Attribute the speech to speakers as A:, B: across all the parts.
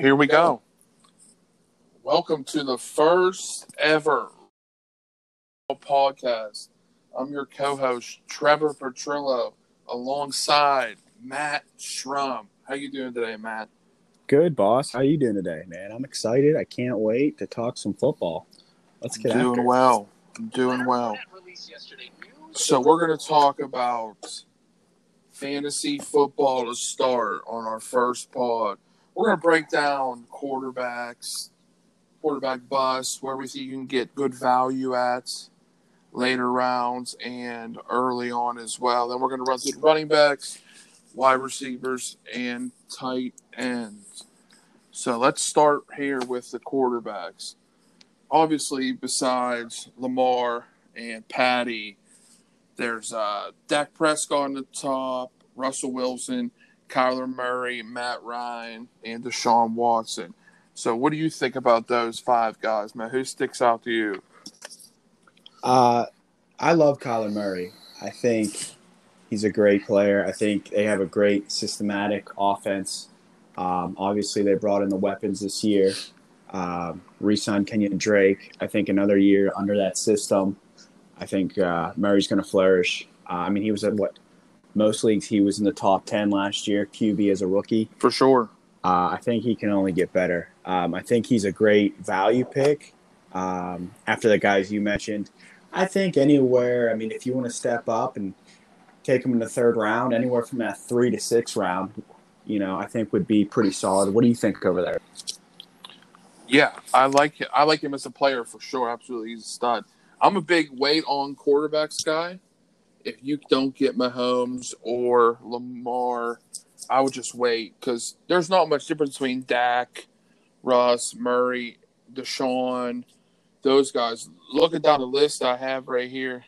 A: Here we go. Welcome to the first ever podcast. I'm your co-host Trevor Petrillo, alongside Matt Schrum. How you doing today, Matt?
B: Good, boss. How you doing today, man? I'm excited. I can't wait to talk some football. Let's get
A: I'm doing
B: after
A: well. I'm doing well. So we're going to talk about fantasy football to start on our first pod. We're going to break down quarterbacks, quarterback bust, where we see you can get good value at later rounds and early on as well. Then we're going to run through the running backs, wide receivers, and tight ends. So let's start here with the quarterbacks. Obviously, besides Lamar and Patty, there's uh, Dak Prescott on the top, Russell Wilson, Kyler Murray, Matt Ryan, and Deshaun Watson. So, what do you think about those five guys, man? Who sticks out to you?
B: Uh, I love Kyler Murray. I think he's a great player. I think they have a great systematic offense. Um, obviously, they brought in the weapons this year. Um, re-signed Kenyan Drake. I think another year under that system. I think uh, Murray's going to flourish. Uh, I mean, he was at what most leagues he was in the top ten last year, QB as a rookie.
A: For sure.
B: Uh, I think he can only get better. Um, I think he's a great value pick. Um, after the guys you mentioned, I think anywhere. I mean, if you want to step up and take him in the third round, anywhere from that three to six round, you know, I think would be pretty solid. What do you think over there?
A: Yeah, I like. I like him as a player for sure. Absolutely, he's a stud. I'm a big wait on quarterbacks guy. If you don't get Mahomes or Lamar, I would just wait because there's not much difference between Dak, Russ, Murray, Deshaun, those guys. Looking down the list I have right here,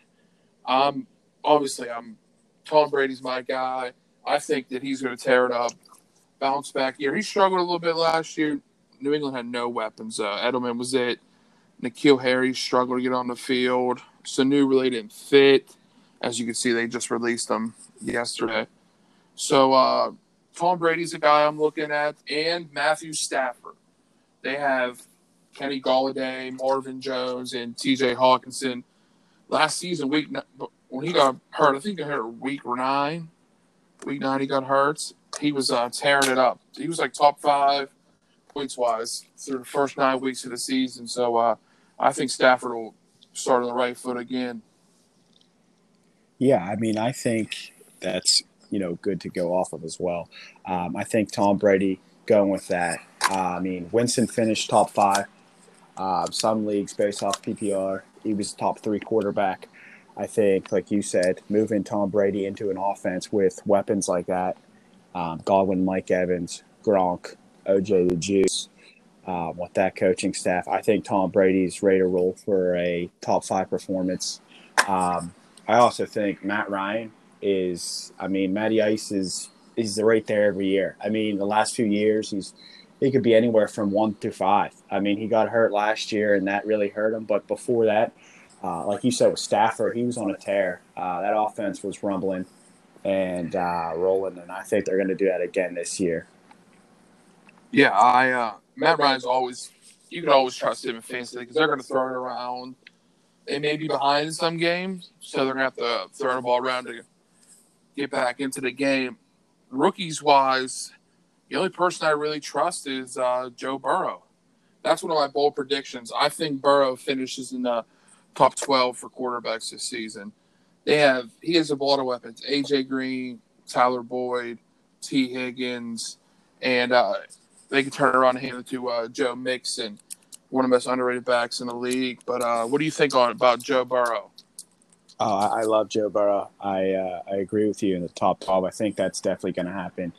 A: I'm obviously I'm Tom Brady's my guy. I think that he's going to tear it up, bounce back year. He struggled a little bit last year. New England had no weapons. Uh, Edelman was it. N'Keal Harry struggled to get on the field. Sanu really didn't fit. As you can see, they just released them yesterday. So uh, Tom Brady's a guy I'm looking at, and Matthew Stafford. They have Kenny Golladay, Marvin Jones, and T.J. Hockenson. Last season, week when he got hurt, I think he hurt week nine. Week nine, he got hurt. He was uh, tearing it up. He was like top five points wise through the first nine weeks of the season. So uh, I think Stafford will start on the right foot again.
B: Yeah, I mean, I think that's you know good to go off of as well. Um, I think Tom Brady going with that. Uh, I mean, Winston finished top five. Uh, some leagues based off PPR, he was top three quarterback. I think, like you said, moving Tom Brady into an offense with weapons like that, um, Godwin, Mike Evans, Gronk, OJ the Juice, um, with that coaching staff, I think Tom Brady's ready to roll for a top five performance. Um, I also think Matt Ryan is. I mean, Matty Ice is is right there every year. I mean, the last few years he's he could be anywhere from one to five. I mean, he got hurt last year and that really hurt him. But before that, uh, like you said with Stafford, he was on a tear. Uh, that offense was rumbling and uh, rolling, and I think they're going to do that again this year.
A: Yeah, I uh, Matt Ryan's always you can always trust him in fantasy because they're going to throw it around. They may be behind in some games, so they're to have to throw the ball around to get back into the game. Rookies wise, the only person I really trust is uh, Joe Burrow. That's one of my bold predictions. I think Burrow finishes in the top 12 for quarterbacks this season. They have he has a lot of weapons: AJ Green, Tyler Boyd, Tee Higgins, and uh, they can turn around and hand it to uh, Joe Mixon, one of the most underrated backs in the league. But uh, what do you think on about Joe Burrow?
B: Oh, I love Joe Burrow. I uh, I agree with you in the top 12. I think that's definitely going to happen.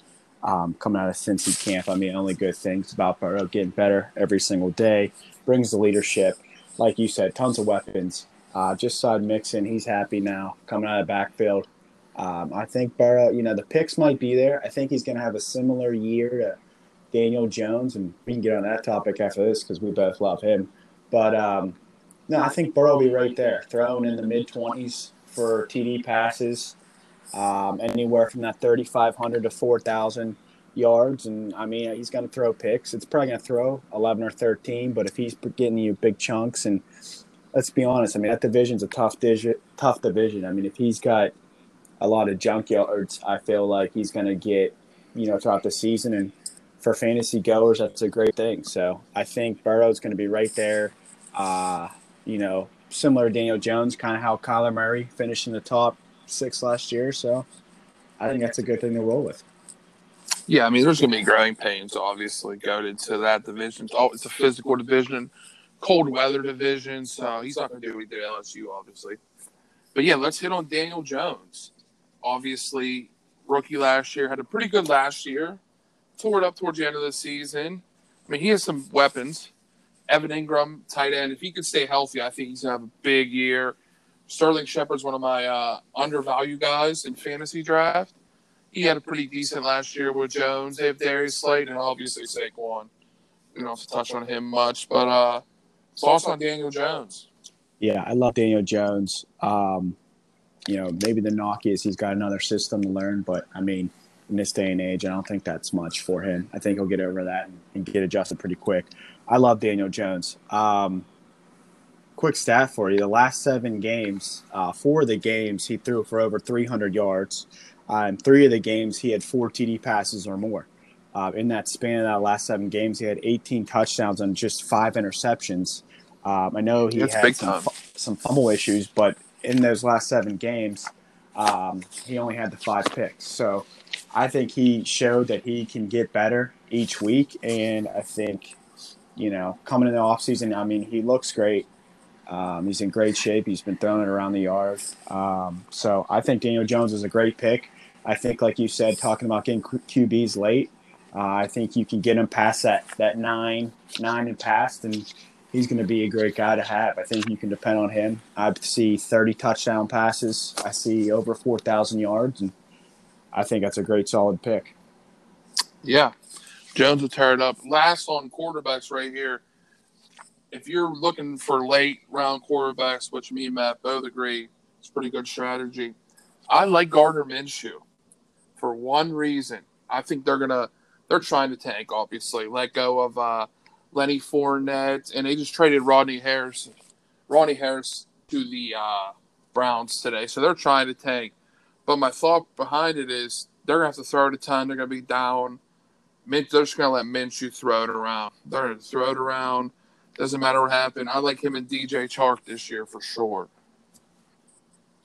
B: Um, coming out of Cincy camp, I mean, only good things about Burrow getting better every single day. Brings the leadership, like you said, tons of weapons. Uh, just saw Mixon; he's happy now coming out of the backfield. Um, I think Burrow, you know, the picks might be there. I think he's going to have a similar year to Daniel Jones, and we can get on that topic after this because we both love him. But um, no, I think Burrow will be right there, throwing in the mid twenties for TD passes, um, anywhere from that thirty five hundred to four thousand. yards, and I mean he's going to throw picks. It's probably going to throw 11 or 13, but if he's getting you big chunks, and let's be honest, I mean that division's a tough division. Tough division. I mean if he's got a lot of junk yards, I feel like he's going to get you know throughout the season, and for fantasy goers, that's a great thing. So I think Burrow's going to be right there. Uh, you know, similar to Daniel Jones, kind of how Kyler Murray finished in the top six last year. So I think that's a good thing to roll with.
A: Yeah, I mean, there's going to be growing pains, obviously, going into that division. Oh, it's a physical division, cold weather division, so he's not going to do anything at LSU, obviously. But yeah, let's hit on Daniel Jones. Obviously, rookie last year had a pretty good last year. Tore it up towards the end of the season. I mean, he has some weapons. Evan Engram, tight end. If he could stay healthy, I think he's gonna have a big year. Sterling Shepard's one of my uh, undervalued guys in fantasy draft. He had a pretty decent last year with Jones. They have Darius Slayton and obviously Saquon. We don't have to touch on him much, but uh, also on Daniel Jones?
B: Yeah, I love Daniel Jones. Um, you know, maybe the knock is he's got another system to learn, but I mean, in this day and age, I don't think that's much for him. I think he'll get over that and, and get adjusted pretty quick. I love Daniel Jones. Um, quick stat for you: the last seven games, uh, four of the games he threw for over 300 yards. Uh, in three of the games, he had four TD passes or more. Uh, in that span of that last seven games, he had 18 touchdowns and just five interceptions. Um, I know he That's had some, some fumble issues, but in those last seven games, um, he only had the five picks. So I think he showed that he can get better each week, and I think you know, coming in the offseason, I mean, he looks great. Um, he's in great shape. He's been throwing it around the yard. Um, so I think Daniel Jones is a great pick. I think, like you said, talking about getting QBs late, uh, I think you can get him past that that nine nine and past, and he's going to be a great guy to have. I think you can depend on him. I see 30 touchdown passes. I see over 4,000 yards, and I think that's a great solid pick.
A: Yeah, Jones will tear it up. Last on quarterbacks right here. If you're looking for late round quarterbacks, which me and Matt both agree, it's pretty good strategy. I like Gardner Minshew for one reason. I think they're gonna they're trying to tank, obviously, let go of uh, Lenny Fournette, and they just traded Rodney Harris, Rodney Harris to the uh, Browns today. So they're trying to tank. But my thought behind it is they're gonna have to throw it a ton. They're gonna be down they're just gonna let Minshew throw it around. They're gonna throw it around. Doesn't matter what happened. I like him and DJ Chark this year for sure.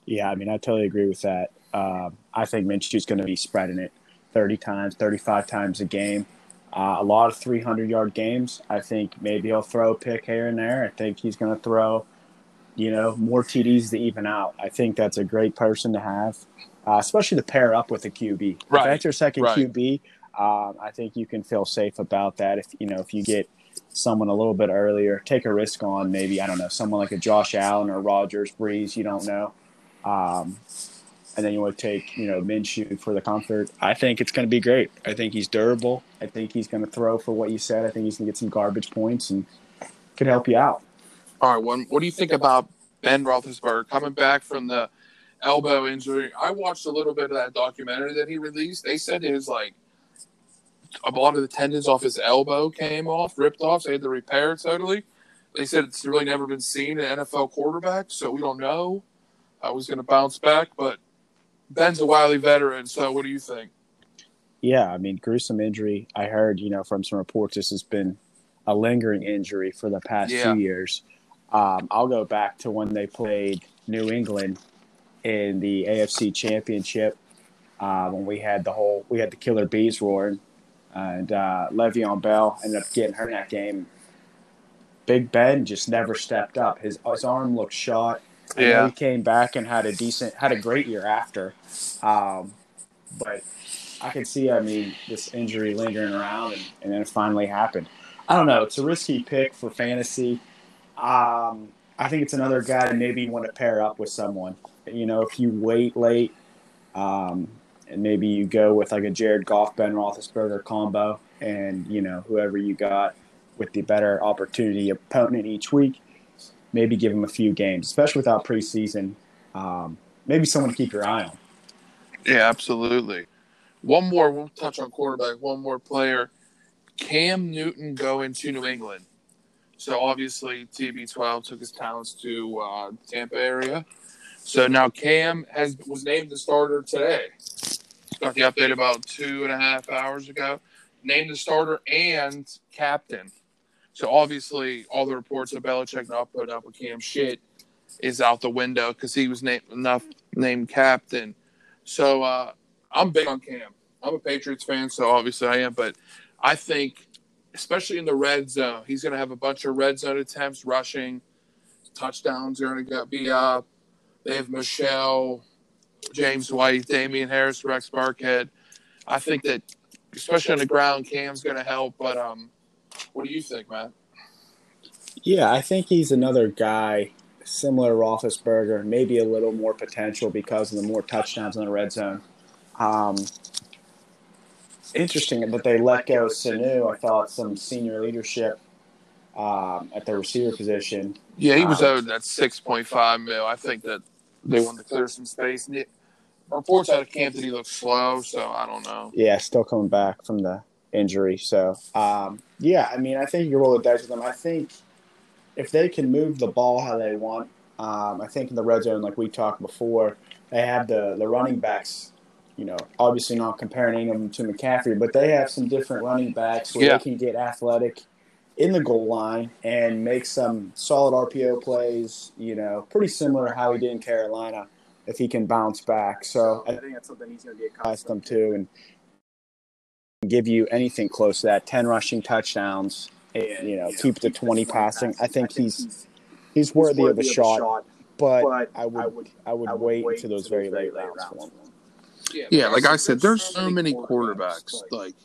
B: Yeah, I mean, I totally agree with that. Um, I think Minshew's going to be spreading it 30 times, 35 times a game. Uh, a lot of 300 yard games. I think maybe he'll throw a pick here and there. I think he's going to throw, you know, more TDs to even out. I think that's a great person to have, uh, especially to pair up with a QB. Right. If that's your second right. QB, um, I think you can feel safe about that. If you know if you get someone a little bit earlier, take a risk on maybe I don't know someone like a Josh Allen or Rodgers Brees. You don't know, um, and then you want to take you know Minshew for the comfort. I think it's going to be great. I think he's durable. I think he's going to throw for what you said. I think he's going to get some garbage points and could help you out.
A: All right, what do you think about Ben Roethlisberger coming back from the elbow injury? I watched a little bit of that documentary that he released. They said his like a lot of the tendons off his elbow came off, ripped off. So they had to repair it totally. They said it's really never been seen in NFL quarterback, so we don't know how he's going to bounce back. But Ben's a wily veteran, so what do you think?
B: Yeah, I mean, gruesome injury. I heard, you know, from some reports, this has been a lingering injury for the past yeah. two years. Um, I'll go back to when they played New England in the AFC Championship uh, when we had the whole we had the killer bees roaring and uh, Le'Veon Bell ended up getting hurt in that game. Big Ben just never stepped up. His his arm looked shot. Yeah, he came back and had a decent, had a great year after. Um, but I can see, I mean, this injury lingering around, and, and, then it finally happened. I don't know. It's a risky pick for fantasy. Um, I think it's another guy that maybe you want to pair up with someone. You know, if you wait late, um, and maybe you go with like a Jared Goff, Ben Roethlisberger combo, and you know whoever you got with the better opportunity opponent each week, maybe give him a few games, especially without preseason. Um, maybe someone to keep your eye on.
A: Yeah, absolutely. one more. We'll touch on quarterback. One more player. Cam Newton going to New England. So obviously TB12 took his talents to uh, Tampa area. So now Cam has was named the starter today. Got the update about two and a half hours ago. Named the starter and captain. So obviously all the reports of Belichick not put up with Cam shit is out the window because he was named enough named captain. So uh, I'm big on Cam. I'm a Patriots fan, so obviously I am, but I think, especially in the red zone, he's going to have a bunch of red zone attempts, rushing, touchdowns are going to be up. They have Michel, James White, Damien Harris, Rex Burkhead. I think that, especially on the ground, Cam's going to help. But um, what do you think, Matt?
B: Yeah, I think he's another guy similar to Roethlisberger, maybe a little more potential because of the more touchdowns in the red zone. Um, interesting that they let go Sanu. I thought some senior leadership um, at the receiver position.
A: Yeah, he was um, owed that six point five mil. I think that they wanted to clear some space. Reports out of camp that he looks slow, so I don't know.
B: Yeah, still coming back from the injury. So um, yeah, I mean, I think you roll the dice with them. I think if they can move the ball how they want, um, I think in the red zone, like we talked before, they have the the running backs you know, obviously not comparing any of them to McCaffrey, but they have some different running backs where yeah. they can get athletic in the goal line and make some solid RPO plays. You know, pretty similar to how he did in Carolina if he can bounce back. So I think that's something he's going to be accustomed to and give you anything close to that 10 rushing touchdowns and, you know, keep the 20 passing. I think he's he's worthy of a shot, but I would I would wait until those very late rounds for him.
A: Yeah, yeah like I said, there's so many quarterbacks. Like,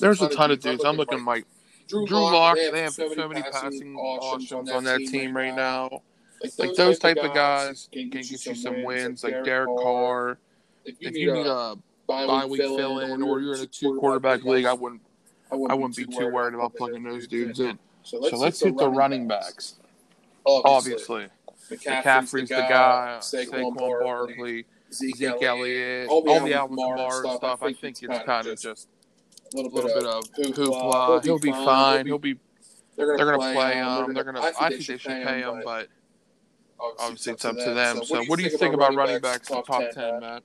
A: there's a ton of dudes. I'm looking like Drew Lock. They have so many passing options on that team right now. Like those type of guys can get you some wins, like Derek Carr. If you need a bye week fill in, or you're in a two quarterback league, I wouldn't. I wouldn't be too worried about plugging those dudes in. So let's hit the running backs. Obviously, McCaffrey's the guy. Saquon Barkley. Zeke, Zeke Elliott, all the, all the Alvin Kamara stuff. I think it's kind of just a little, bit of hoopla. He'll be fine. He'll be. They're going to play him. They're going to. I think they should pay him, but obviously it's up to them. So, what do you think about running backs in the top ten, Matt?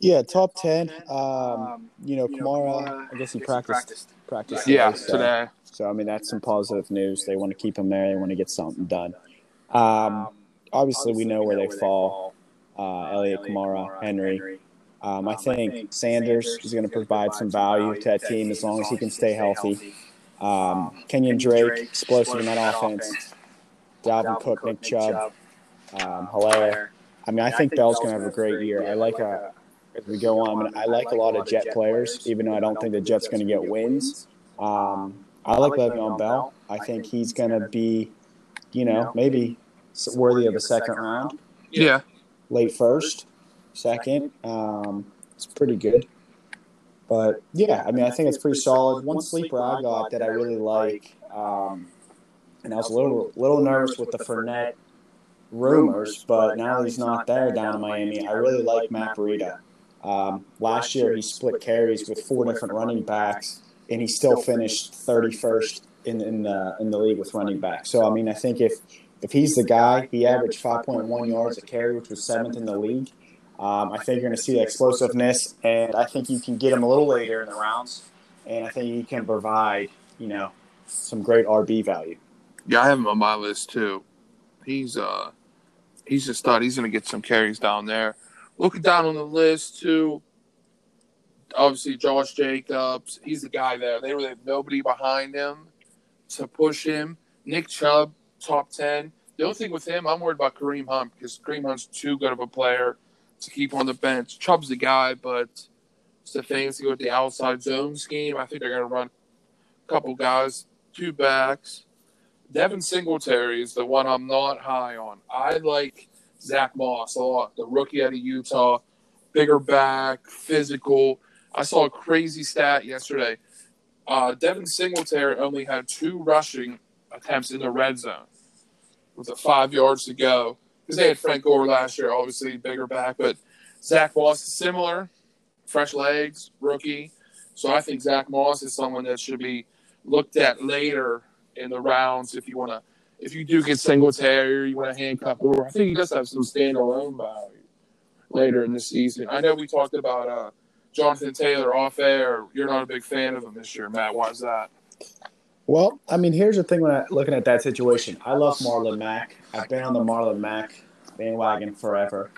B: Yeah, top ten. Um, you know, Kamara. I guess he practiced. Practiced.
A: Yeah, today.
B: So I mean, that's some positive news. They want to keep him there. They want to get something done. Um, obviously, we know where they fall uh, Elliott Kamara, Henry. Um, I think Sanders is going to provide some value to that team as long as he can stay healthy. Um, Kenyan Drake, explosive in that offense. Dalvin Cook, Nick Chubb, um, Helaire. I mean, I think Bell's going to have a great year. I like a, as we go on, I, mean, I like a lot of Jet players, even though I don't think the Jets going to get wins. Um, I like Le'Veon Bell. I think he's going to be, you know, maybe worthy of a second round.
A: Yeah
B: late first, second. Um, it's pretty good. But yeah, I mean, I think it's pretty solid. One sleeper I got that I really like, um, and I was a little little nervous with the Fournette rumors, but now he's not there down in Miami. I really like Matt Breida. Um, last year he split carries with four different running backs, and he still finished 31st in in the in the league with running backs. So I mean, I think if if he's the guy, he averaged 5.1 yards a carry, which was seventh in the league. Um, I think you're going to see the explosiveness, and I think you can get him a little later in the rounds, and I think he can provide, you know, some great RB value.
A: Yeah, I have him on my list too. He's uh, he's a stud. He's going to get some carries down there. Looking down on the list too, obviously Josh Jacobs. He's the guy there. They really have nobody behind him to push him. Nick Chubb top 10. The only thing with him, I'm worried about Kareem Hunt because Kareem Hunt's too good of a player to keep on the bench. Chubb's the guy, but Stefanski with the outside zone scheme. I think they're going to run a couple guys, two backs. Devin Singletary is the one I'm not high on. I like Zach Moss a lot, the rookie out of Utah, bigger back, physical. I saw a crazy stat yesterday. Uh, Devin Singletary only had two rushing attempts in the red zone with five yards to go. Because they had Frank Gore last year, obviously bigger back, but Zach Moss is similar. fresh legs, rookie. So I think Zach Moss is someone that should be looked at later in the rounds if you want to. If you do get Singletary, you want to handcuff or I think he does have some standalone value later in the season. I know we talked about uh, Jonathan Taylor off air. You're not a big fan of him this year, Matt. Why is that?
B: Well, I mean, here's the thing when I looking at that situation. I love Marlon Mack. I've been on the Marlon Mack bandwagon forever.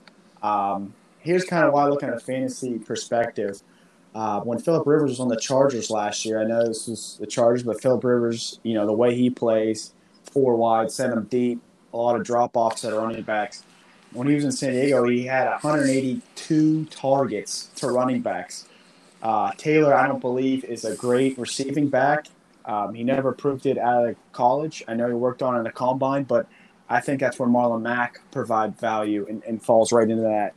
B: Um, here's kind of why, looking at a fantasy perspective. Uh, when Philip Rivers was on the Chargers last year, I know this was the Chargers, but Philip Rivers, you know, the way he plays, four wide, send them deep, a lot of drop offs at running backs. When he was in San Diego, he had 182 targets to running backs. Uh, Taylor, I don't believe, is a great receiving back. Um, he never proved it out of college. I know he worked on it in the combine, but I think that's where Marlon Mack provide value and, and falls right into that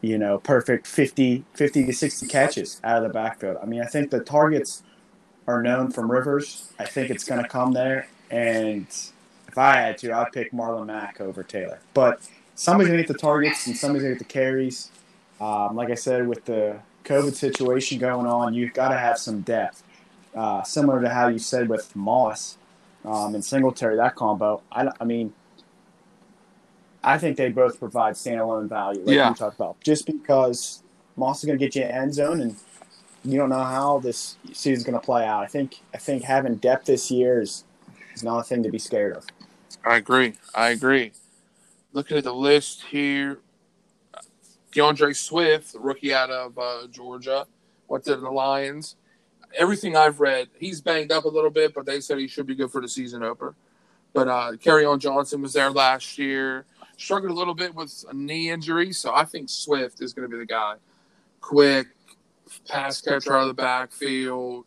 B: you know, perfect 50, 50 to 60 catches out of the backfield. I mean, I think the targets are known from Rivers. I think it's going to come there. And if I had to, I'd pick Marlon Mack over Taylor. But somebody's going to get the targets and somebody's going to get the carries. Um, like I said, with the COVID situation going on, you've got to have some depth. Uh, similar to how you said with Moss um, and Singletary, that combo. I, I mean, I think they both provide standalone value, like yeah. you talked about. Just because Moss is going to get you an end zone, and you don't know how this season's going to play out. I think I think having depth this year is not a thing to be scared of.
A: I agree. I agree. Looking at the list here, D'Andre Swift, rookie out of uh, Georgia, went to the Lions. Everything I've read, he's banged up a little bit, but they said he should be good for the season opener. But uh, Kerryon Johnson was there last year struggled a little bit with a knee injury, so I think Swift is going to be the guy. Quick, pass catcher out of the backfield,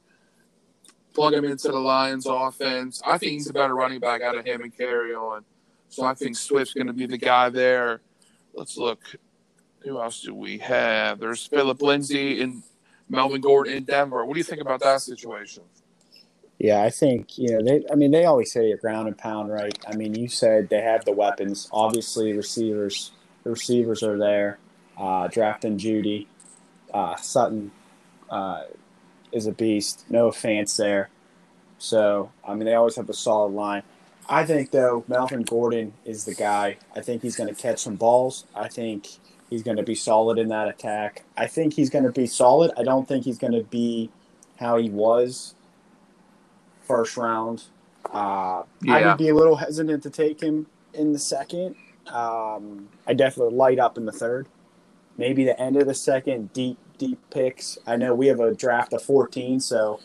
A: plug him into the Lions offense. I think he's a better running back out of him and Kerryon. So I think Swift's going to be the guy there. Let's look. Who else do we have? There's Philip Lindsay and Melvin Gordon in Denver. What do you think about that situation?
B: Yeah, I think you know they. I mean, they always say a ground and pound, right? I mean, you said they have the weapons. Obviously, receivers. The receivers are there. Uh, drafting Jeudy, uh, Sutton uh, is a beast. No offense there. So I mean, they always have a solid line. I think though Melvin Gordon is the guy. I think he's going to catch some balls. I think he's going to be solid in that attack. I think he's going to be solid. I don't think he's going to be how he was first round. Uh, yeah. I would be a little hesitant to take him in the second. Um, I definitely light up in the third. Maybe the end of the second, deep, deep picks. I know we have a draft of 14, so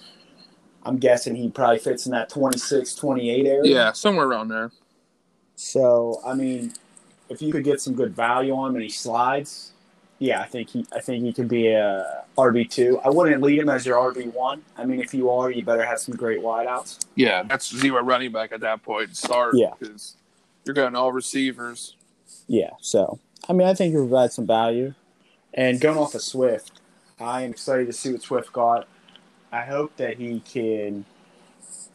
B: I'm guessing he probably fits in that 26, 28 area.
A: Yeah, somewhere around there.
B: So, I mean, if you could get some good value on him and he slides, yeah, I think he I think he could be a RB two. I wouldn't lead him as your RB one. I mean, if you are, you better have some great wideouts.
A: Yeah, that's zero running back at that point. Start.
B: Yeah,
A: because you're going all receivers.
B: Yeah, so I mean, I think he provides some value. And going off of Swift, I am excited to see what Swift got. I hope that he can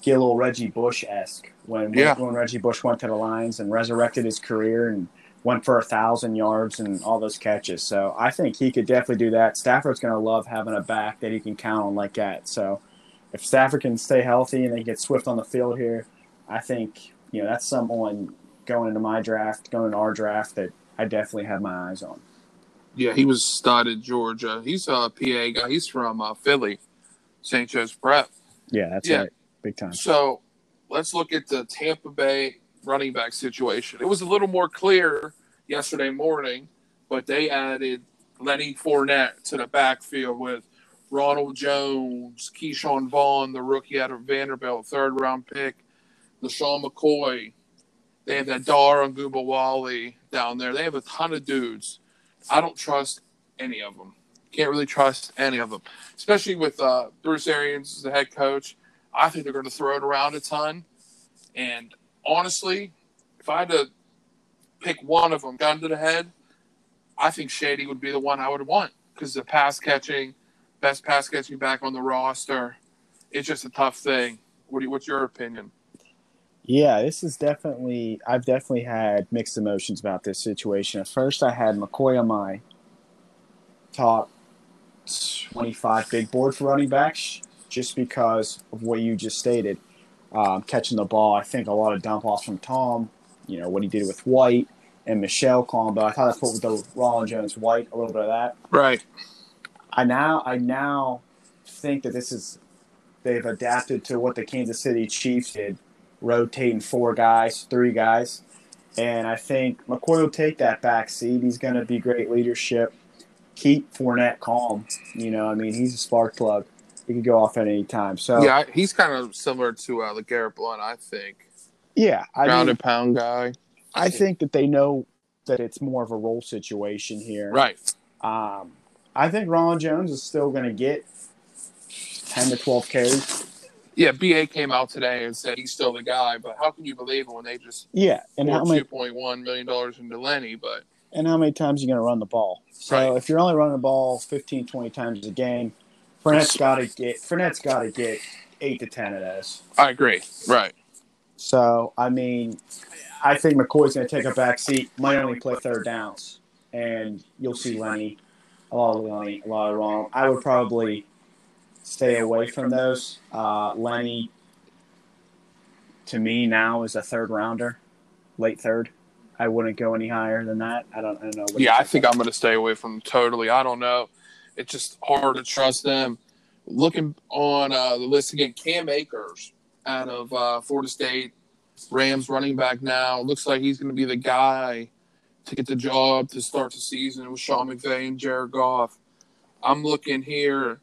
B: get a little Reggie Bush esque when yeah. when Reggie Bush went to the Lions and resurrected his career and went for a thousand yards and all those catches. So I think he could definitely do that. Stafford's going to love having a back that he can count on like that. So if Stafford can stay healthy and they get Swift on the field here, I think you know that's someone going into my draft, going into our draft that I definitely have my eyes on.
A: Yeah, he was started Georgia. He's a PA guy. He's from uh, Philly, St. Joe's Prep.
B: Yeah, that's yeah. right, big time.
A: So let's look at the Tampa Bay running back situation. It was a little more clear yesterday morning, but they added Lenny Fournette to the backfield with Ronald Jones, Ke'Shawn Vaughn, the rookie out of Vanderbilt, third round pick, LeSean McCoy. They have that Dare Ogunbowale down there. They have a ton of dudes. I don't trust any of them. Can't really trust any of them, especially with uh, Bruce Arians as the head coach. I think they're going to throw it around a ton. And honestly, if I had to pick one of them, gun to the head, I think Shady would be the one I would want because the pass catching, best pass catching back on the roster, it's just a tough thing. What you, what's your opinion?
B: Yeah, this is definitely. I've definitely had mixed emotions about this situation. At first, I had McCoy on my top 25 big board for running backs just because of what you just stated. Um, catching the ball, I think a lot of dump offs from Tom, you know, what he did with White and Michel combo. I thought that's put with the Rollin Jones White, a little bit of that.
A: Right.
B: I now I now think that this is they've adapted to what the Kansas City Chiefs did, rotating four guys, three guys. And I think McCoy will take that back seat. He's going to be great leadership. Keep Fournette calm. You know, I mean, he's a spark plug. He could go off at any time. So
A: Yeah, he's kind of similar to uh, LeGarrette Blunt, I think.
B: yeah, I
A: Ground
B: mean,
A: and pound guy.
B: I think that they know that it's more of a role situation here.
A: Right.
B: Um, I think Ron Jones is still going to get ten to twelve carries.
A: Yeah, BA came out today and said he's still the guy, but how can you believe it when they just
B: Yeah, and how many
A: two point one million dollars into Lenny? But
B: and how many times are you going to run the ball? So
A: Right.
B: if you're only running the ball 15, 20 times a game, Fournette's got to get Fournette's got to get eight to ten of those.
A: I agree. Right.
B: So I mean, I think McCoy's going to take a back seat. Might only play third downs, and you'll see Lenny, a lot of Lenny, a lot of wrong. I would probably stay away from those. Uh, Lenny, to me now is a third rounder, late third. I wouldn't go any higher than that. I don't, I don't know. What
A: Yeah, I think I'm going to stay away from them totally. I don't know. It's just hard to trust them. Looking on uh, the list again, Cam Akers out of uh, Florida State, Rams running back now. Looks like he's going to be the guy to get the job to start the season with Sean McVay and Jared Goff. I'm looking here.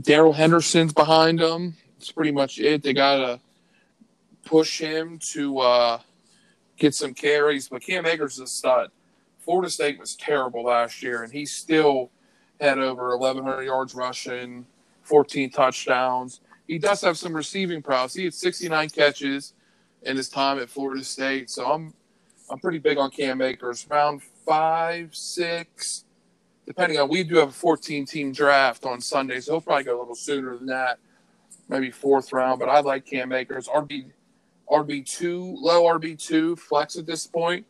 A: Darrell Henderson's behind him. It's pretty much it. They got to push him to uh, get some carries. But Cam Akers is a stud. Florida State was terrible last year, and he still had over 1,100 yards rushing, 14 touchdowns. He does have some receiving prowess. He had 69 catches in his time at Florida State, so I'm I'm pretty big on Cam Akers. Round five, six, depending on. We do have a 14 team draft on Sunday, so he'll probably go a little sooner than that, maybe fourth round. But I like Cam Akers. RB RB two, low RB two flex at this point.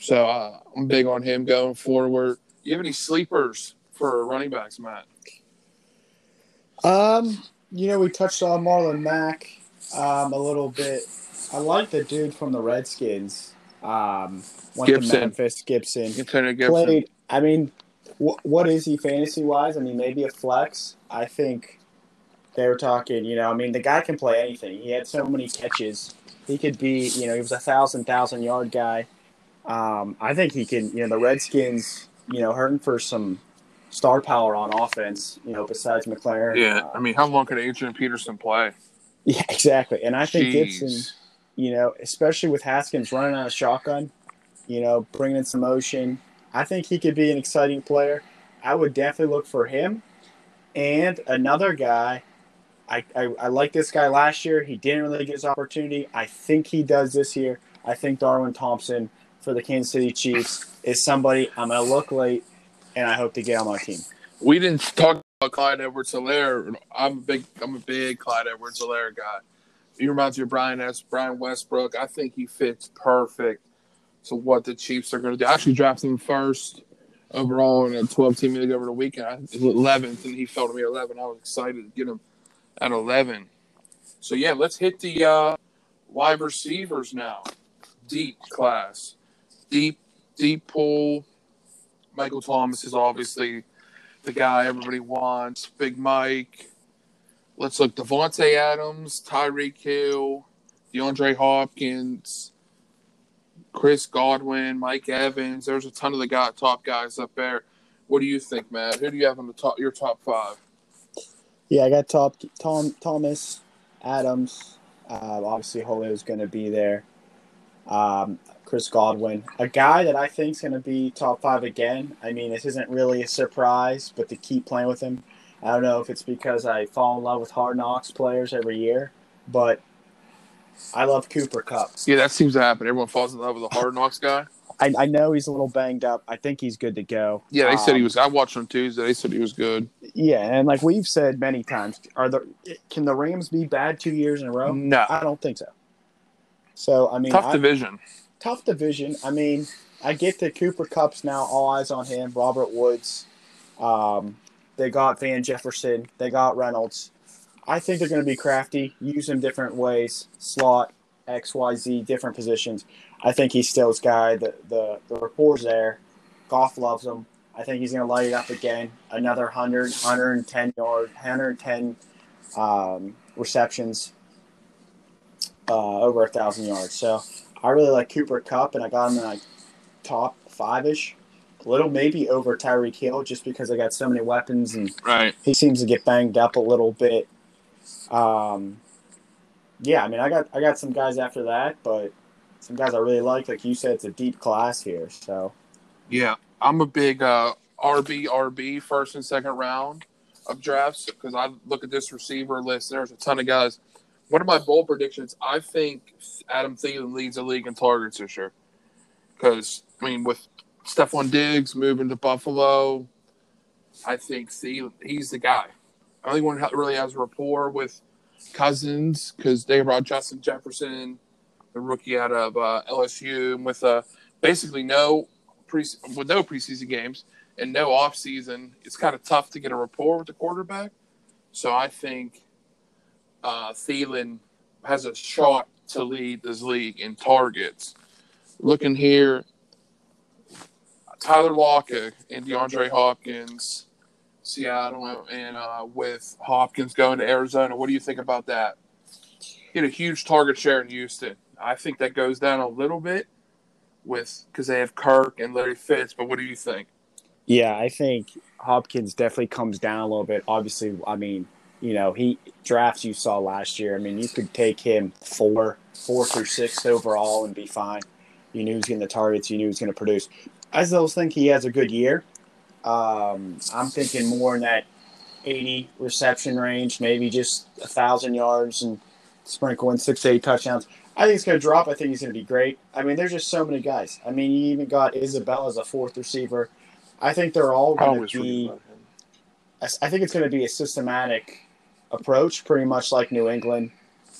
A: So uh, I'm big on him going forward. You have any sleepers for running backs, Matt?
B: Um, you know, we touched on Marlon Mack um, a little bit. I like the dude from the Redskins. Um, went to
A: Gibson.
B: Memphis, Gibson.
A: Gibson.
B: Played. I mean, wh- what is he fantasy wise? I mean, maybe a flex. I think they were talking. You know, I mean, the guy can play anything. He had so many catches. He could be. You know, he was a thousand thousand yard guy. Um, I think he can. You know, the Redskins. You know, hurting for some star power on offense. You know, besides McLaurin.
A: Yeah,
B: Uh,
A: I mean, how long could Adrian Peterson play?
B: yeah, exactly. And I think
A: Jeez.
B: Gibson, you know, especially with Haskins running out of shotgun, you know, bringing in some motion, I think he could be an exciting player. I would definitely look for him. And another guy, I, I, I like this guy last year. He didn't really get his opportunity. I think he does this year. I think Darwin Thompson for the Kansas City Chiefs is somebody I'm going to look late, and I hope to get on my team.
A: We didn't talk about Clyde Edwards Helaire. I'm a big I'm a big Clyde Edwards Helaire guy. He reminds me of Brian S. Brian Westbrook. I think he fits perfect to what the Chiefs are going to do. I actually drafted him first overall in a 12 team league over the weekend. I, 11th, and he fell to me 11. I was excited to get him at 11. So yeah, let's hit the uh, wide receivers now. Deep class, deep deep pool. Michael Thomas is obviously the guy everybody wants. Big Mike. Let's look. Davante Adams, Tyreek Hill, DeAndre Hopkins, Chris Godwin, Mike Evans. There's a ton of the guy, top guys up there. What do you think, Matt? Who do you have on the top? Your top five?
B: Yeah, I got top Tom Thomas, Adams. Uh, obviously, is going to be there. Um, Chris Godwin, a guy that I think is going to be top five again. I mean, this isn't really a surprise, but to keep playing with him, I don't know if it's because I fall in love with Hard Knocks players every year, but I love Cooper Kupp.
A: Yeah, that seems to happen. Everyone falls in love with the hard knocks guy.
B: I, I know he's a little banged up. I think he's good to go.
A: Yeah, they said he
B: Um,
A: was. I watched him Tuesday. They said he was good.
B: Yeah, and like we've said many times, are the can the Rams be bad two years in a row?
A: No,
B: I don't think so. So I mean,
A: tough
B: I-
A: division.
B: tough division. I mean, I get the Cooper Kupps now. All eyes on him. Robert Woods. Um, They got Van Jefferson. They got Reynolds. I think they're going to be crafty, use him different ways, slot, X, Y, Z, different positions. I think he's still his guy. The the the rapport's there. Goff loves him. I think he's going to light it up again. Another 100, 110 yard, 110 um, receptions, uh, over a thousand yards. So I really like Cooper Kupp, and I got him in like top five ish. A little maybe over Tyreek Hill just because I got so many weapons and
A: Right.
B: he seems to get banged up a little bit. Um, yeah, I mean, I got I got some guys after that, but some guys I really like. Like you said, it's a deep class here. So
A: Yeah, I'm a big uh, RB RB first and second round of drafts because I look at this receiver list. There's a ton of guys. One of my bold predictions: I think Adam Thielen leads the league in targets this year. Because I mean, with Stefon Diggs moving to Buffalo, I think Thielen, he's the guy. I only one really has a rapport with Cousins because they brought Justin Jefferson, the rookie out of uh, LSU, with uh, basically no pre with no preseason games and no off season, it's kind of tough to get a rapport with the quarterback. So I think uh, Thielen has a shot to lead this league in targets. Looking here, Tyler Lockett and DeAndre Hopkins, Seattle, and uh, with Hopkins going to Arizona. What do you think about that? Get a huge target share in Houston. I think that goes down a little bit with because they have Kirk and Larry Fitz. But what do you think?
B: yeah, I think Hopkins definitely comes down a little bit. Obviously, I mean, you know, he drafts you saw last year. I mean, you could take him four, four through six overall and be fine. You knew he was getting the targets. You knew he was going to produce. I still think he has a good year. Um, I'm thinking more in that 80 reception range, maybe just a thousand yards and sprinkle in six eight touchdowns. I think it's going to drop. I think he's going to be great. I mean, there's just so many guys. I mean, you even got Isabella as a fourth receiver. I think they're all going to be. I I think it's going to be a systematic approach, pretty much like New England.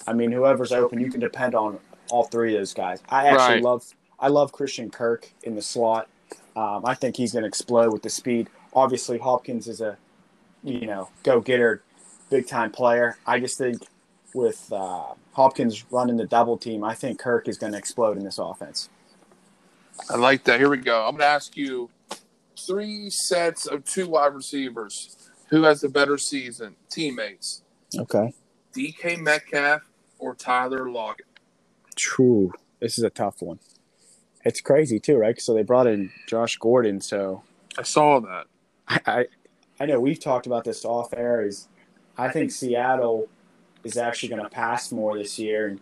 B: I mean, whoever's open, you can depend on all three of those guys. I actually
A: Right.
B: love I love Christian Kirk in the slot. Um, I think he's going to explode with the speed. Obviously, Hopkins is a you know go getter, big time player. I just think with uh, Hopkins running the double team, I think Kirk is going to explode in this offense.
A: I like that. Here we go. I'm going to ask you three sets of two wide receivers. Who has the better season? Teammates.
B: Okay.
A: DK Metcalf or Tyler Lockett?
B: True. This is a tough one. It's crazy too, right? So they brought in Josh Gordon, so
A: I saw that.
B: I, I I know we've talked about this off air. Is I think Seattle is actually going to pass more this year, and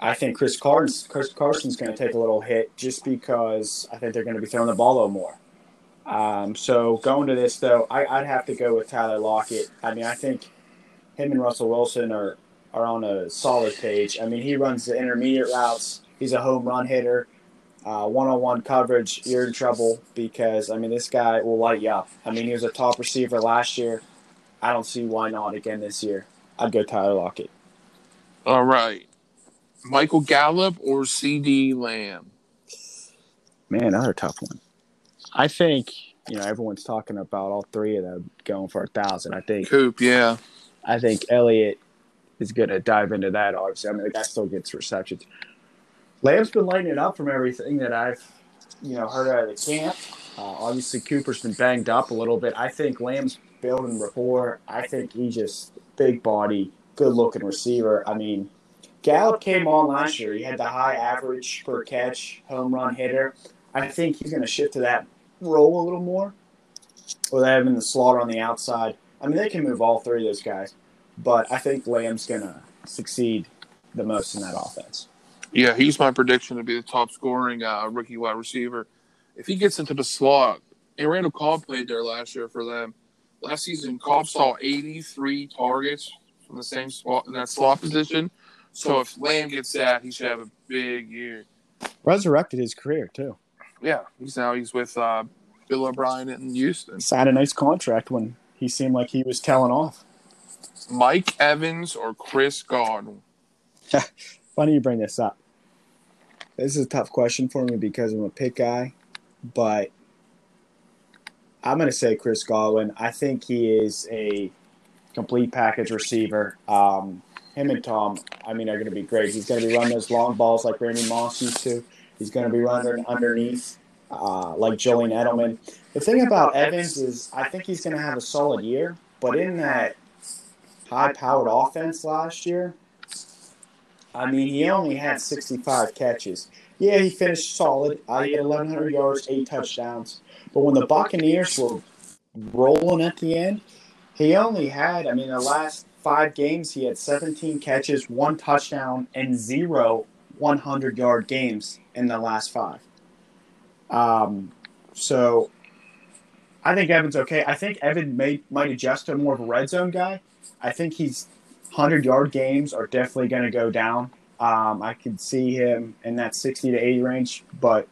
B: I think Chris Carson's Chris Carson's going to take a little hit just because I think they're going to be throwing the ball a little more. Um, so going to this though, I, I'd have to go with Tyler Lockett. I mean, I think him and Russell Wilson are are on a solid page. I mean, he runs the intermediate routes. He's a home run hitter. One on one coverage, you're in trouble because I mean this guy will light you up. I mean he was a top receiver last year. I don't see why not again this year. I'd go Tyler Lockett.
A: All right. Michael Gallup or CeeDee Lamb?
B: Man, another tough one. I think you know everyone's talking about all three of them going for a thousand. I think
A: Coop, yeah.
B: I think Elliott is going to dive into that. Obviously, I mean the guy still gets receptions. Lamb's been lighting it up from everything that I've you know heard out of the camp. Uh, obviously, Cooper's been banged up a little bit. I think Lamb's building rapport. I think he just big body, good looking receiver. I mean, Gallup came on last year. He had the high average per catch, home run hitter. I think he's going to shift to that role a little more, with having the slaughter on the outside. I mean, they can move all three of those guys, but I think Lamb's going to succeed the most in that offense.
A: Yeah, he's my prediction to be the top scoring uh, rookie wide receiver. If he gets into the slot, and Randall Cobb played there last year for them. Last season, Cobb saw 83 targets from the same spot in that slot position. So if Lamb gets that, he should have a big year.
B: Resurrected his career too.
A: Yeah, he's now he's with uh, Bill O'Brien in Houston.
B: Signed a nice contract when he seemed like he was telling off.
A: Mike Evans or Chris Godwin?
B: Funny you bring this up. This is a tough question for me because I'm a pick guy, but I'm going to say Chris Godwin. I think he is a complete package receiver. Um, him and Tom, I mean, are going to be great. He's going to be running those long balls like Randy Moss used to. He's going to be running underneath uh, like Julian Edelman. The thing about Evans is I think he's going to have a solid year, but in that high-powered offense last year, I mean, he only had 65 catches. Yeah, he finished solid. I had 1,100 yards, eight touchdowns. But when the Buccaneers were rolling at the end, he only had, I mean, the last five games, he had 17 catches, one touchdown, and zero 100 yard games in the last five. Um, so I think Evan's okay. I think Evan may, might adjust to more of a red zone guy. I think he's 100 yard games are definitely going to go down. Um, I could see him in that 60 to 80 range, but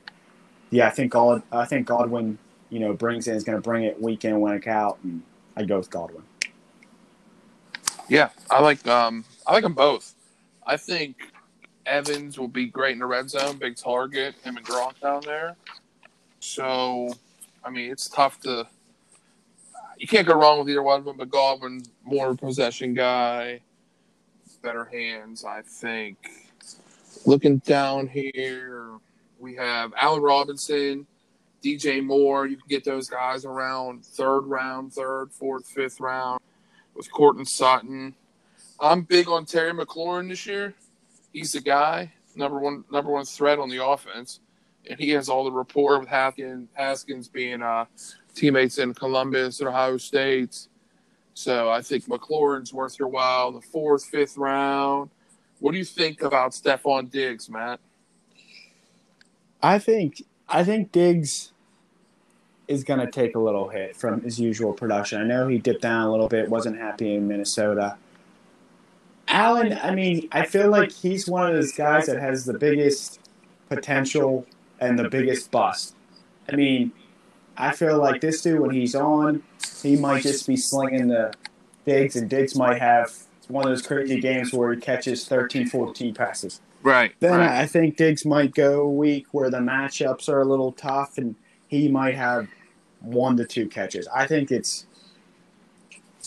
B: yeah, I think God, I think Godwin, you know, brings in is going to bring it week in, week out, and I go with Godwin.
A: Yeah, I like um, I like them both. I think Evans will be great in the red zone, big target, him and Gronk down there. So, I mean, it's tough to. You can't go wrong with either one of them, but Godwin, more possession guy, better hands, I think. Looking down here, we have Allen Robinson, DJ Moore. You can get those guys around third round, third, fourth, fifth round with Courtland Sutton. I'm big on Terry McLaurin this year. He's the guy, number one, number one threat on the offense and he has all the rapport with Haskins, Haskins being uh, teammates in Columbus and Ohio State. So I think McLaurin's worth your while in the fourth, fifth round. What do you think about Stefon Diggs, Matt?
B: I think I think Diggs is going to take a little hit from his usual production. I know he dipped down a little bit, wasn't happy in Minnesota. Allen, I mean, I feel like he's one of those guys that has the biggest potential and the biggest bust. I mean, I feel like this dude, when he's on, he might just be slinging the Diggs, and Diggs might have one of those crazy games where he catches 13, 14 passes.
A: Right.
B: Then
A: right.
B: I think Diggs might go a week where the matchups are a little tough, and he might have one to two catches. I think it's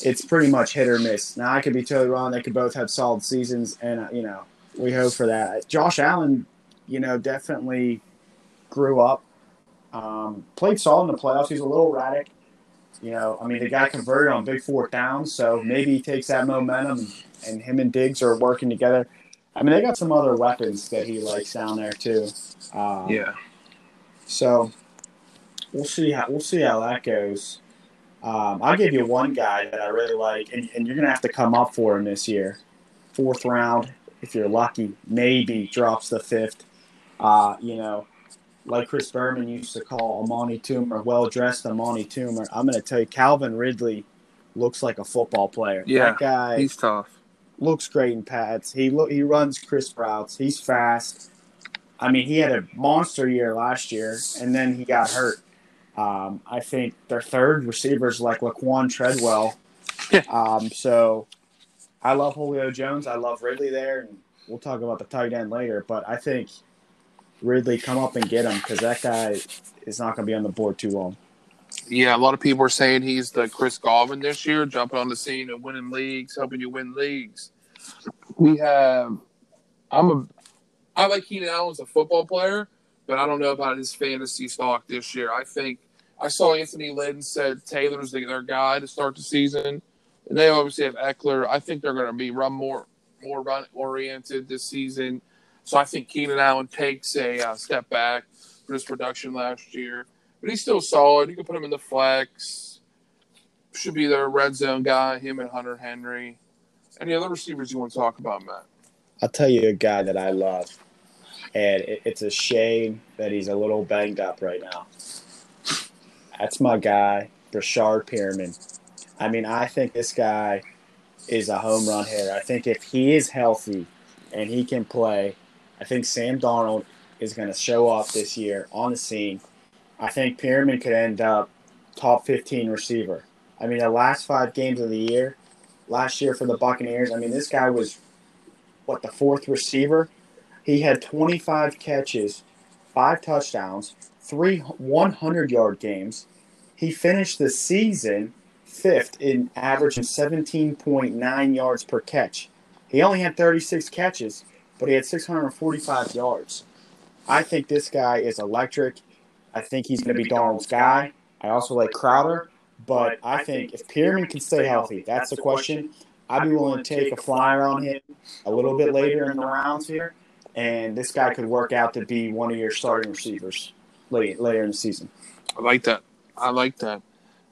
B: it's pretty much hit or miss. Now I could be totally wrong. They could both have solid seasons, and uh, you know we hope for that. Josh Allen, you know, definitely grew up, um, played solid in the playoffs. He's a little erratic. You know, I mean, the guy converted on big fourth downs, so maybe he takes that momentum, and him and Diggs are working together. I mean, they got some other weapons that he likes down there too.
A: Um, yeah.
B: So we'll see how we'll see how that goes. Um, I'll give you one guy that I really like, and, and you're gonna have to come up for him this year. Fourth round, if you're lucky, maybe drops the fifth. Uh, you know, like Chris Berman used to call Amani Toomer, well dressed Amani Toomer. I'm going to tell you, Calvin Ridley looks like a football player.
A: Yeah,
B: that guy.
A: He's tough.
B: Looks great in pads. He lo- he runs crisp routes. He's fast. I mean, he had a monster year last year, and then he got hurt. Um, I think their third receivers like Laquon Treadwell. um, so I love Julio Jones. I love Ridley there, and we'll talk about the tight end later. But I think Ridley come up and get him because that guy is not going to be on the board too long.
A: Yeah, a lot of people are saying he's the Chris Godwin this year, jumping on the scene and winning leagues, helping you win leagues. We have, I'm a, I like Keenan Allen as a football player, but I don't know about his fantasy stock this year. I think I saw Anthony Lynn said Taylor's their guy to start the season, and they obviously have Ekeler. I think they're going to be run more more run oriented this season. So I think Keenan Allen takes a uh, step back for his production last year, but he's still solid. You can put him in the flex. Should be their red zone guy. Him and Hunter Henry. Any other receivers you want to talk about, Matt?
B: I'll tell you a guy that I love, and it's a shame that he's a little banged up right now. That's my guy, Breshad Perriman. I mean, I think this guy is a home run hitter. I think if he is healthy and he can play, I think Sam Darnold is going to show up this year on the scene. I think Perriman could end up top 15 receiver. I mean, the last five games of the year, last year for the Buccaneers, I mean, this guy was, what, the fourth receiver? He had 25 catches, five touchdowns, three 100 yard games. he finished the season fifth in averaging 17.9 yards per catch. He only had 36 catches, but he had 645 yards. I think this guy is electric. I think he's going to be Darnold's guy. I also like Crowder, but I think if Perriman can stay healthy, that's the question. I'd be willing to take a flyer on him a little bit later in the rounds here, and this guy could work out to be one of your starting receivers later in the season.
A: I like that. I like that.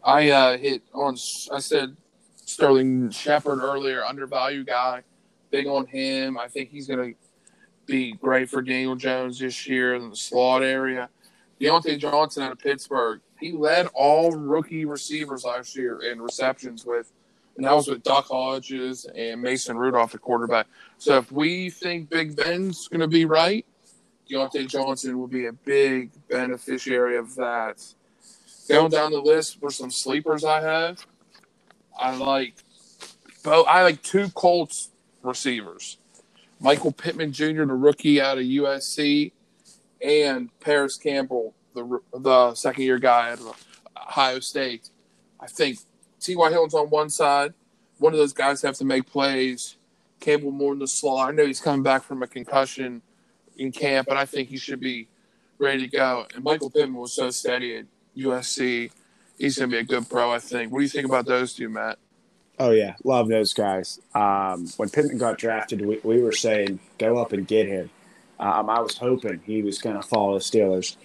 A: I uh, hit on. I said Sterling Shepard earlier, undervalued guy. Big on him. I think he's going to be great for Daniel Jones this year in the slot area. Diontae Johnson out of Pittsburgh. He led all rookie receivers last year in receptions with, and that was with Duck Hodges and Mason Rudolph, the quarterback. So if we think Big Ben's going to be right, Diontae Johnson will be a big beneficiary of that. Going down the list for some sleepers I have, I like both. I like two Colts receivers, Michael Pittman Jr., the rookie out of USC, and Parris Campbell, the the second year guy at Ohio State. I think T.Y. Hilton's on one side. One of those guys have to make plays. Campbell more in the slot. I know he's coming back from a concussion in camp, but I think he should be ready to go. And Michael Pittman was so steady at USC. He's going to be a good pro, I think. What do you think about those two, Matt?
B: Oh yeah, love those guys. Um, when Pittman got drafted, we, we were saying go up and get him. Um, I was hoping he was going to follow the Steelers,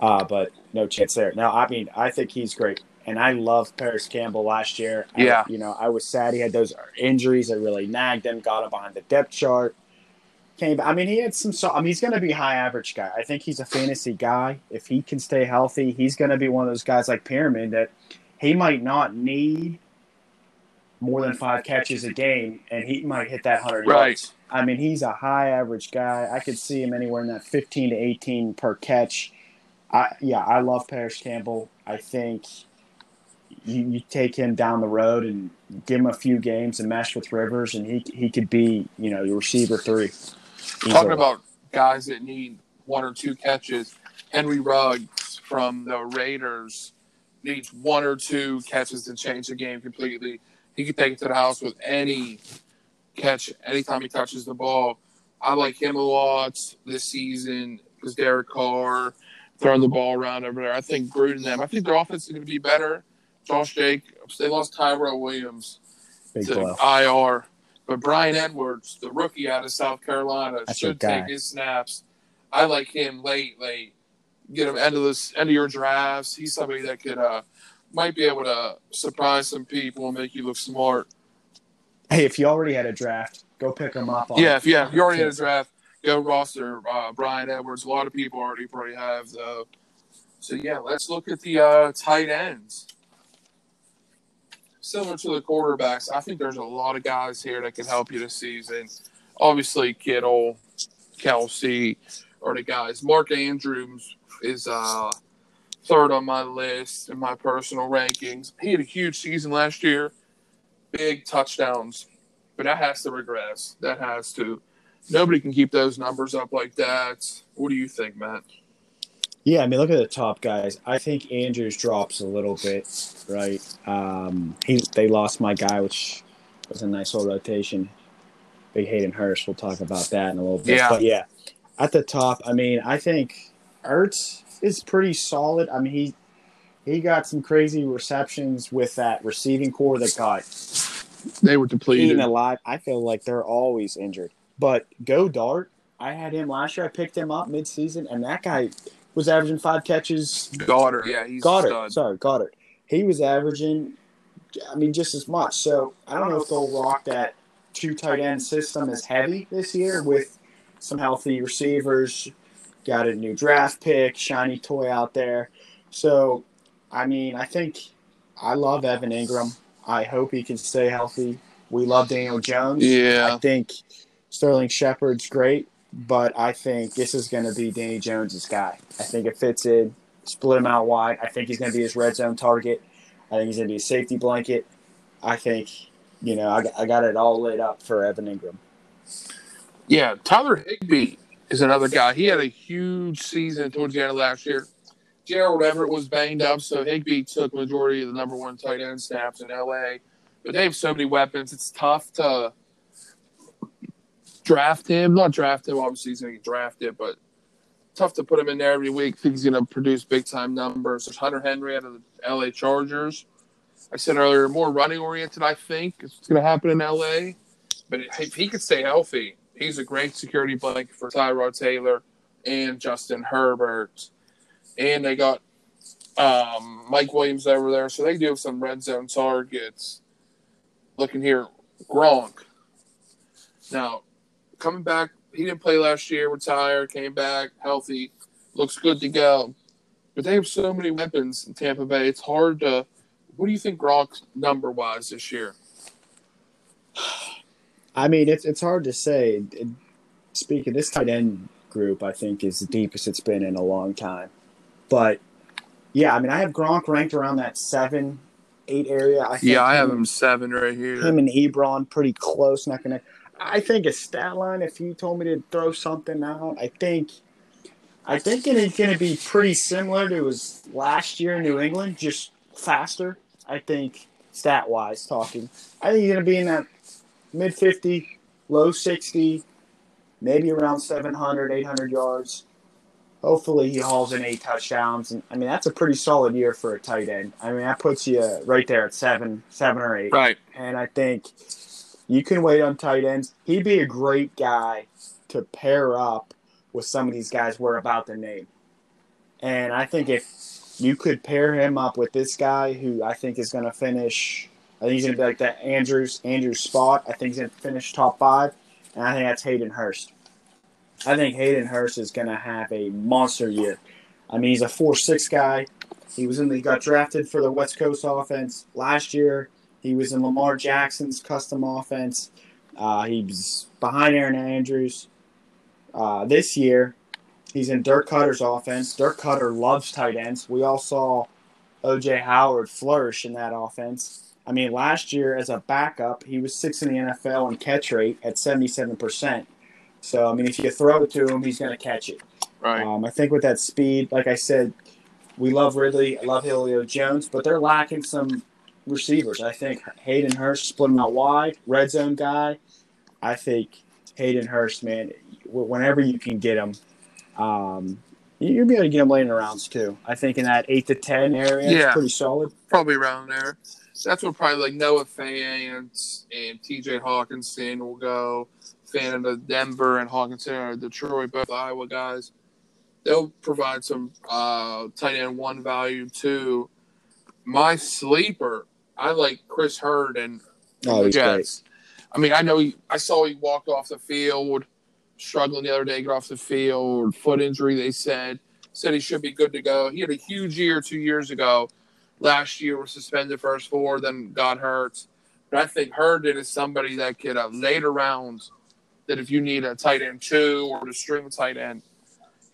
B: uh, but no chance there. Now, I mean, I think he's great, and I love Parris Campbell last year.
A: Yeah,
B: I, you know, I was sad he had those injuries that really nagged him. Got him behind the depth chart. Came, I mean, he had some. I mean, he's going to be a high average guy. I think he's a fantasy guy. If he can stay healthy, he's going to be one of those guys like Perriman that he might not need more than five catches a game, and he might hit that hundred
A: right.
B: yards. I mean, he's a high average guy. I could see him anywhere in that fifteen to eighteen per catch. I yeah, I love Parris Campbell. I think you, you take him down the road and give him a few games and mesh with Rivers, and he he could be you know your receiver three.
A: Easily. Talking about guys that need one or two catches, Henry Ruggs from the Raiders needs one or two catches to change the game completely. He can take it to the house with any catch anytime he touches the ball. I like him a lot this season because Derek Carr throwing the ball around over there. I think Gruden them. I think their offense is going to be better. Josh Jacobs. They lost Tyrell Williams Big to blow. IR. But Bryan Edwards, the rookie out of South Carolina, That's should take his snaps. I like him late, late. Get him end of this end of your drafts. He's somebody that could uh might be able to surprise some people and make you look smart.
B: Hey, if you already had a draft, go pick him up.
A: yeah, if yeah, if you already had a draft, go roster uh, Bryan Edwards. A lot of people already probably have though. So yeah, let's look at the uh, tight ends. Similar to the quarterbacks, I think there's a lot of guys here that can help you this season. Obviously, Kittle, Kelsey are the guys. Mark Andrews is uh, third on my list in my personal rankings. He had a huge season last year, big touchdowns, but that has to regress. That has to. Nobody can keep those numbers up like that. What do you think, Matt?
B: Yeah, I mean, look at the top guys. I think Andrews drops a little bit, right? Um, he they lost my guy, which was a nice little rotation. Big Hayden Hurst. We'll talk about that in a little bit.
A: Yeah.
B: But yeah, at the top, I mean, I think Ertz is pretty solid. I mean, he he got some crazy receptions with that receiving corps that got
A: they were depleted
B: alive. I feel like they're always injured. But Goedert, I had him last year. I picked him up midseason, and that guy was averaging five catches.
A: Goedert, yeah, he's
B: Goedert. Sorry, Goedert. He was averaging, I mean, just as much. So I don't know if they'll rock that two tight end system as heavy this year with some healthy receivers, got a new draft pick, shiny toy out there. So, I mean, I think I love Evan Engram. I hope he can stay healthy. We love Daniel Jones.
A: Yeah.
B: I think Sterling Shepard's great, but I think this is going to be Danny Jones's guy. I think it fits in. Split him out wide. I think he's going to be his red zone target. I think he's going to be a safety blanket. I think, you know, I, I got it all lit up for Evan Engram.
A: Yeah, Tyler Higbee is another guy. He had a huge season towards the end of last year. Gerald Everett was banged up, so Higbee took majority of the number one tight end snaps in LA. But they have so many weapons; it's tough to draft him. Not draft him. Obviously, he's going to get drafted, but tough to put him in there every week. Think he's going to produce big time numbers. There's Hunter Henry out of the LA Chargers. I said earlier, more running oriented. I think it's going to happen in LA. But if he could stay healthy, he's a great security blanket for Tyrod Taylor and Justin Herbert. And they got um, Mike Williams over there, so they do have some red zone targets. Looking here, Gronk. Now, coming back, he didn't play last year, retired, came back healthy, looks good to go. But they have so many weapons in Tampa Bay. It's hard to. What do you think Gronk's number wise this year?
B: I mean, it's it's hard to say. Speaking this tight end group, I think is the deepest it's been in a long time. But yeah, I mean, I have Gronk ranked around that seven, eight area. I
A: yeah, I have him seven right here.
B: Him and Ebron pretty close, neck and neck. I think a stat line. If you told me to throw something out, I think, I think it's going to be pretty similar to his last year in New England, just faster. I think stat wise talking. I think he's going to be in that mid 50, low 60, maybe around 700, 800 yards. Hopefully, he hauls in eight touchdowns. And I mean, that's a pretty solid year for a tight end. I mean, that puts you right there at seven, seven or eight.
A: Right.
B: And I think you can wait on tight ends. He'd be a great guy to pair up with some of these guys we're about to name. And I think if you could pair him up with this guy who I think is going to finish I think he's going to be like that Andrews Andrews spot. I think he's going to finish top five, and I think that's Hayden Hurst. I think Hayden Hurst is going to have a monster year. I mean, he's a four six guy. He was in the, he got drafted for the West Coast offense last year. He was in Lamar Jackson's custom offense. Uh, he was behind Aaron Andrews. Uh, this year, he's in Dirk Koetter's offense. Dirk Cutter loves tight ends. We all saw OJ Howard flourish in that offense. I mean, last year as a backup, he was sixth in the NFL in catch rate at 77%. So, I mean, if you throw it to him, he's going to catch it.
A: Right.
B: Um, I think with that speed, like I said, we love Ridley, I love Julio Jones, but they're lacking some receivers. I think Hayden Hurst split him out wide, red zone guy. I think Hayden Hurst, man, whenever you can get him, um, you'll be able to get him late in the rounds too. I think in that eight to ten area, yeah, pretty solid.
A: Probably around there that's what probably like Noah Fant and T.J. Hockenson will go. Fan of Denver and Hockenson or Detroit, both Iowa guys. They'll provide some uh, tight end one value too. My sleeper, I like Chris Herndon
B: oh, Jets. Great.
A: I mean, I know he, I saw he walked off the field, struggling the other day, get off the field, foot injury. They said said he should be good to go. He had a huge year two years ago last year was suspended first four, then got hurt. But I think Herndon is somebody that could uh, later rounds that if you need a tight end two or to string a tight end,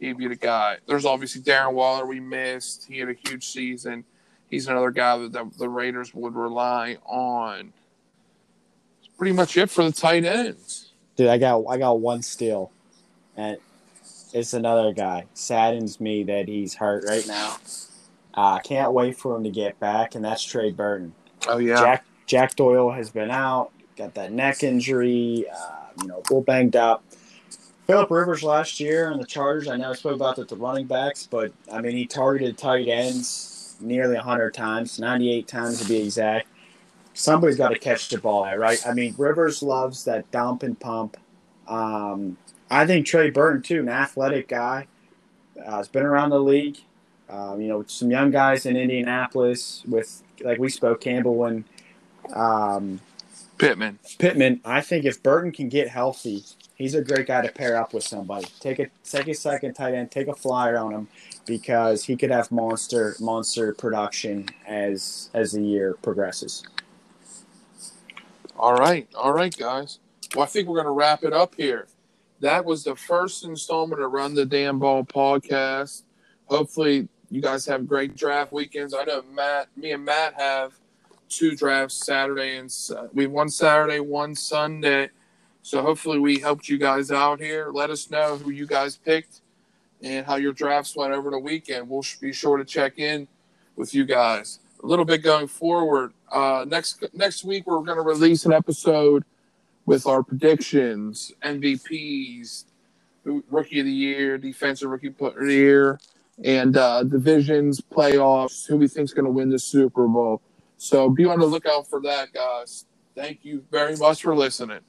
A: he'd be the guy. There's obviously Darren Waller we missed. He had a huge season. He's another guy that the, the Raiders would rely on. That's pretty much it for the tight ends.
B: Dude, I got I got one steal, and it's another guy. Saddens me that he's hurt right now. I uh, can't wait for him to get back, and that's Trey Burton.
A: Oh yeah,
B: Jack Jack Doyle has been out, got that neck injury, uh, you know, full banged up. Philip Rivers last year on the Chargers, I never spoke about that the running backs, but I mean he targeted tight ends nearly 100 times, 98 times to be exact. Somebody's got to catch the ball, right? I mean, Rivers loves that dump and pump. Um, I think Trey Burton too, an athletic guy, uh, has been around the league. Um, you know, some young guys in Indianapolis with, like we spoke, Campbell and um,
A: Pittman.
B: Pittman. I think if Burton can get healthy, he's a great guy to pair up with somebody. Take a take a second tight end, take a flyer on him because he could have monster monster production as as the year progresses.
A: All right, all right, guys. Well, I think we're going to wrap it up here. That was the first installment of Run the Damn Ball podcast. Hopefully, you guys have great draft weekends. I know Matt, me and Matt have two drafts Saturday and uh, we one Saturday, one Sunday. So hopefully we helped you guys out here. Let us know who you guys picked and how your drafts went over the weekend. We'll be sure to check in with you guys a little bit going forward. Uh, next next week we're going to release an episode with our predictions, MVPs, rookie of the year, defensive rookie of the year, and uh, divisions, playoffs, who we think is going to win the Super Bowl. So be on the lookout for that, guys. Thank you very much for listening.